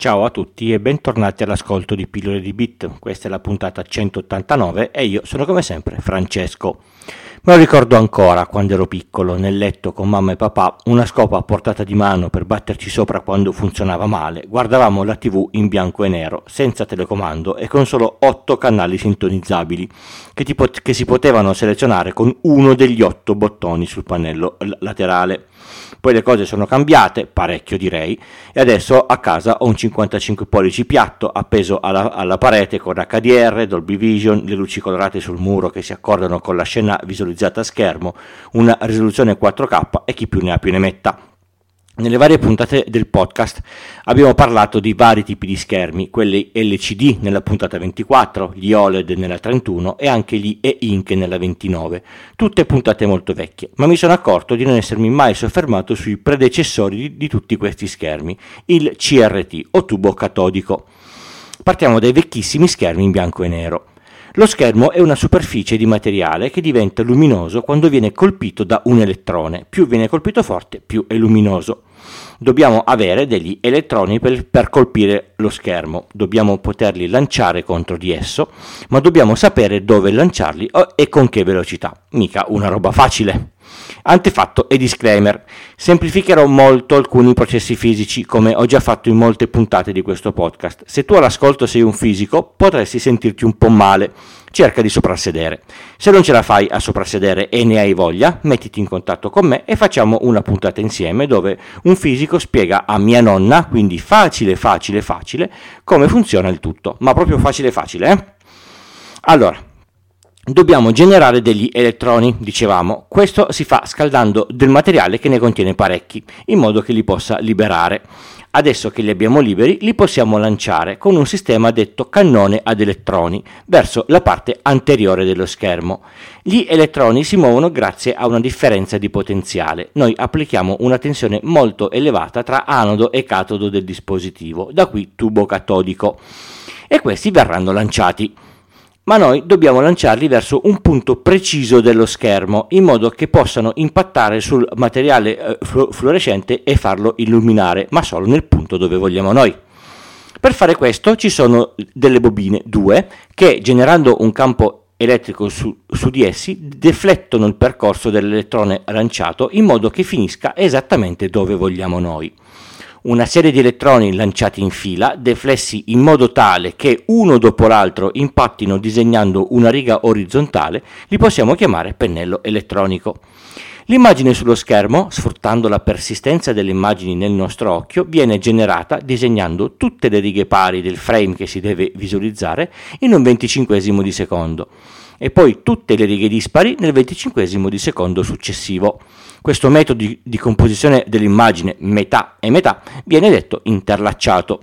Ciao a tutti e bentornati all'ascolto di Pillole di Bit. Questa è la puntata 189 e io sono come sempre Francesco. Me lo ricordo ancora quando ero piccolo, nel letto con mamma e papà, una scopa a portata di mano per batterci sopra quando funzionava male. Guardavamo la TV in bianco e nero, senza telecomando e con solo 8 canali sintonizzabili, che, pot- che si potevano selezionare con uno degli 8 bottoni sul pannello l- laterale. Poi le cose sono cambiate, parecchio direi, e adesso a casa ho un 55 pollici piatto appeso alla, alla parete con HDR, Dolby Vision, le luci colorate sul muro che si accordano con la scena visualizzata a schermo, una risoluzione 4K e chi più ne ha più ne metta. Nelle varie puntate del podcast abbiamo parlato di vari tipi di schermi, quelli LCD nella puntata 24, gli OLED nella 31 e anche gli E-Ink nella 29, tutte puntate molto vecchie, ma mi sono accorto di non essermi mai soffermato sui predecessori di, di tutti questi schermi, il CRT o tubo catodico. Partiamo dai vecchissimi schermi in bianco e nero. Lo schermo è una superficie di materiale che diventa luminoso quando viene colpito da un elettrone. Più viene colpito forte, più è luminoso. Dobbiamo avere degli elettroni per, per, colpire lo schermo, dobbiamo poterli lanciare contro di esso, ma dobbiamo sapere dove lanciarli e con che velocità. Mica una roba facile. Antefatto e disclaimer. Semplificherò molto alcuni processi fisici, come ho già fatto in molte puntate di questo podcast. Se tu all'ascolto sei un fisico, potresti sentirti un po' male. Cerca di soprassedere. Se non ce la fai a soprassedere e ne hai voglia, mettiti in contatto con me e facciamo una puntata insieme dove un fisico spiega a mia nonna, quindi facile, facile, facile, come funziona il tutto. Ma proprio facile, facile, eh? Allora, dobbiamo generare degli elettroni, dicevamo. Questo si fa scaldando del materiale che ne contiene parecchi, in modo che li possa liberare. Adesso che li abbiamo liberi, li possiamo lanciare con un sistema detto cannone ad elettroni verso la parte anteriore dello schermo. Gli elettroni si muovono grazie a una differenza di potenziale. Noi applichiamo una tensione molto elevata tra anodo e catodo del dispositivo, da qui tubo catodico, e questi verranno lanciati ma noi dobbiamo lanciarli verso un punto preciso dello schermo in modo che possano impattare sul materiale eh, fluorescente e farlo illuminare, ma solo nel punto dove vogliamo noi. Per fare questo ci sono delle bobine, due, che generando un campo elettrico su, su, di essi deflettono il percorso dell'elettrone lanciato in modo che finisca esattamente dove vogliamo noi una serie di elettroni lanciati in fila, deflessi in modo tale che uno dopo l'altro impattino disegnando una riga orizzontale, li possiamo chiamare pennello elettronico. L'immagine sullo schermo, sfruttando la persistenza delle immagini nel nostro occhio, viene generata disegnando tutte le righe pari del frame che si deve visualizzare in un venticinquesimo di secondo e poi tutte le righe dispari nel venticinquesimo di secondo successivo. Questo metodo di, composizione dell'immagine metà e metà viene detto interlacciato.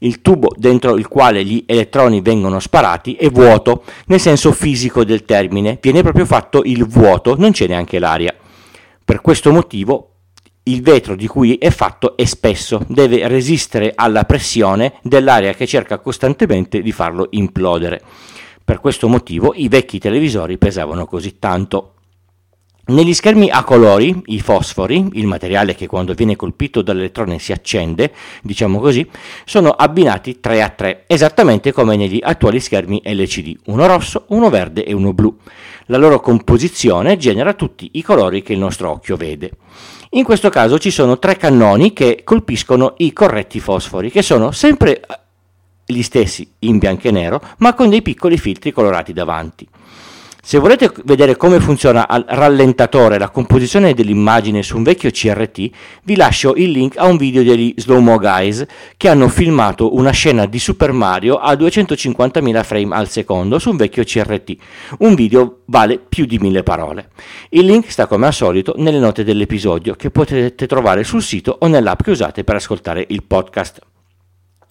Il tubo dentro il quale gli elettroni vengono sparati è vuoto, nel senso fisico del termine, viene proprio fatto il vuoto, non c'è neanche l'aria. Per questo motivo il vetro di cui è fatto è spesso, deve resistere alla pressione dell'aria che cerca costantemente di farlo implodere. Per questo motivo i vecchi televisori pesavano così tanto. Negli schermi a colori, i fosfori, il materiale che quando viene colpito dall'elettrone si accende, diciamo così, sono abbinati 3 a 3, esattamente come negli attuali schermi LCD, uno rosso, uno verde e uno blu. La loro composizione genera tutti i colori che il nostro occhio vede. In questo caso ci sono tre cannoni che colpiscono i corretti fosfori, che sono sempre gli stessi in bianco e nero, ma con dei piccoli filtri colorati davanti. Se volete vedere come funziona al rallentatore la composizione dell'immagine su un vecchio CRT, vi lascio il link a un video degli Slow Mo Guys che hanno filmato una scena di Super Mario a 250.000 frame al secondo su un vecchio CRT. Un video vale più di mille parole. Il link sta come al solito nelle note dell'episodio che potete trovare sul sito o nell'app che usate per ascoltare il podcast.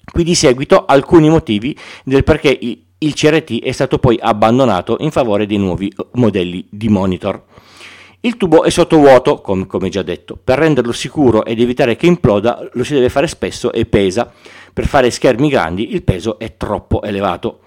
Qui di seguito alcuni motivi del perché il CRT è stato poi abbandonato in favore dei nuovi eh, modelli di monitor. Il tubo è sottovuoto, come, come già detto. Per renderlo sicuro ed evitare che imploda lo si deve fare spesso e pesa. Per fare schermi grandi il peso è troppo elevato.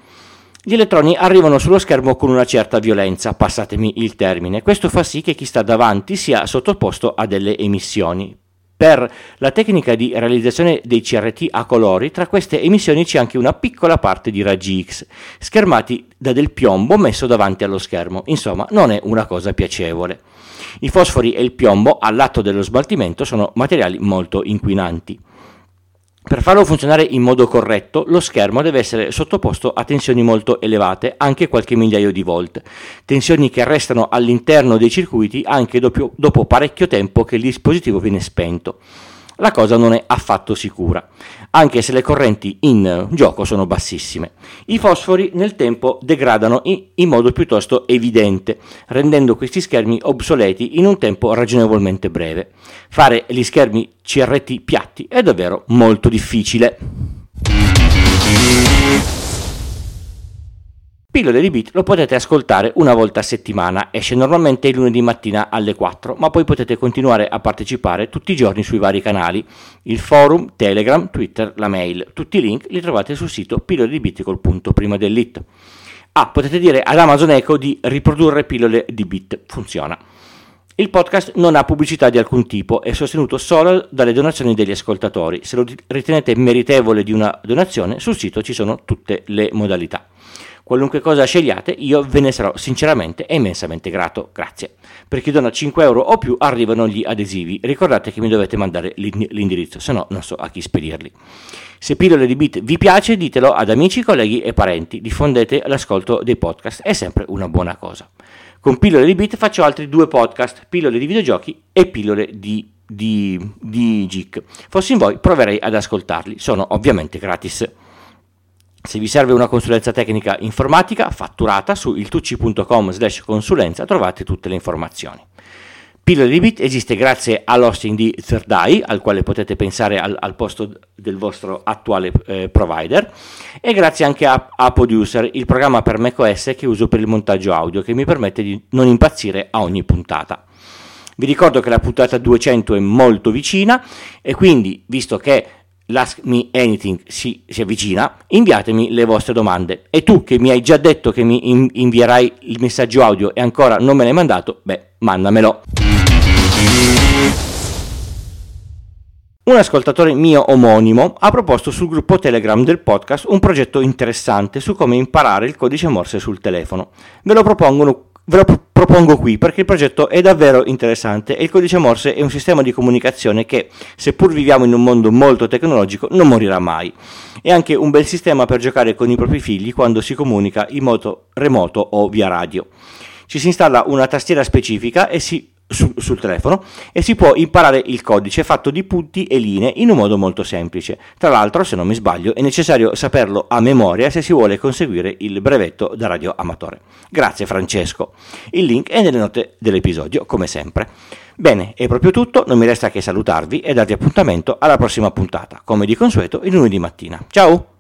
Gli elettroni arrivano sullo schermo con una certa violenza, passatemi il termine. Questo fa sì che chi sta davanti sia sottoposto a delle emissioni. Per la tecnica di realizzazione dei CRT a colori, tra queste emissioni c'è anche una piccola parte di raggi X, schermati da del piombo messo davanti allo schermo. Insomma, non è una cosa piacevole. I fosfori e il piombo all'atto dello smaltimento sono materiali molto inquinanti. Per farlo funzionare in modo corretto, lo schermo deve essere sottoposto a tensioni molto elevate, anche qualche migliaio di volt, tensioni che restano all'interno dei circuiti anche dopo, dopo parecchio tempo che il dispositivo viene spento la cosa non è affatto sicura, anche se le correnti in gioco sono bassissime. I fosfori nel tempo degradano in, modo piuttosto evidente, rendendo questi schermi obsoleti in un tempo ragionevolmente breve. Fare gli schermi CRT piatti è davvero molto difficile. Pillole di Bit lo potete ascoltare una volta a settimana, esce normalmente il lunedì mattina alle 4, ma poi potete continuare a partecipare tutti i giorni sui vari canali, il forum, Telegram, Twitter, la mail. Tutti i link li trovate sul sito pillole di Bit col punto prima dell'it. Ah, potete dire ad Amazon Echo di riprodurre pillole di Bit, funziona. Il podcast non ha pubblicità di alcun tipo, è sostenuto solo dalle donazioni degli ascoltatori. Se lo ritenete meritevole di una donazione, sul sito ci sono tutte le modalità. Qualunque cosa scegliate, io ve ne sarò sinceramente e immensamente grato. Grazie. Per chi dona 5 euro o più arrivano gli adesivi. Ricordate che mi dovete mandare l'indirizzo, se no non so a chi spedirli. Se Pillole di Bit vi piace, ditelo ad amici, colleghi e parenti. Diffondete l'ascolto dei podcast, è sempre una buona cosa. Con Pillole di Bit faccio altri due podcast, Pillole di videogiochi e Pillole di, di, di GIC. Fossi in voi, proverei ad ascoltarli. Sono ovviamente gratis. Se vi serve una consulenza tecnica informatica fatturata su iltucci.com slash consulenza trovate tutte le informazioni. Pillole di Bit esiste grazie all'hosting di Third al quale potete pensare al, al posto del vostro attuale eh, provider, e grazie anche a, a, Producer, il programma per macOS che uso per il montaggio audio, che mi permette di non impazzire a ogni puntata. Vi ricordo che la puntata 200 è molto vicina e quindi, visto che l'Ask Me Anything si, si, avvicina, inviatemi le vostre domande. E tu che mi hai già detto che mi in, invierai il messaggio audio e ancora non me l'hai mandato, beh, mandamelo. Un ascoltatore mio omonimo ha proposto sul gruppo Telegram del podcast un progetto interessante su come imparare il codice Morse sul telefono. Ve lo propongono ve lo propongo qui perché il progetto è davvero interessante e il codice Morse è un sistema di comunicazione che, seppur viviamo in un mondo molto tecnologico, non morirà mai. È anche un bel sistema per giocare con i propri figli quando si comunica in modo remoto o via radio. Ci si installa una tastiera specifica e si su, sul telefono e si può imparare il codice fatto di punti e linee in un modo molto semplice. Tra l'altro, se non mi sbaglio, è necessario saperlo a memoria se si vuole conseguire il brevetto da radio amatore. Grazie Francesco. Il link è nelle note dell'episodio, come sempre. Bene, è proprio tutto, non mi resta che salutarvi e darvi appuntamento alla prossima puntata, come di consueto il lunedì mattina. Ciao!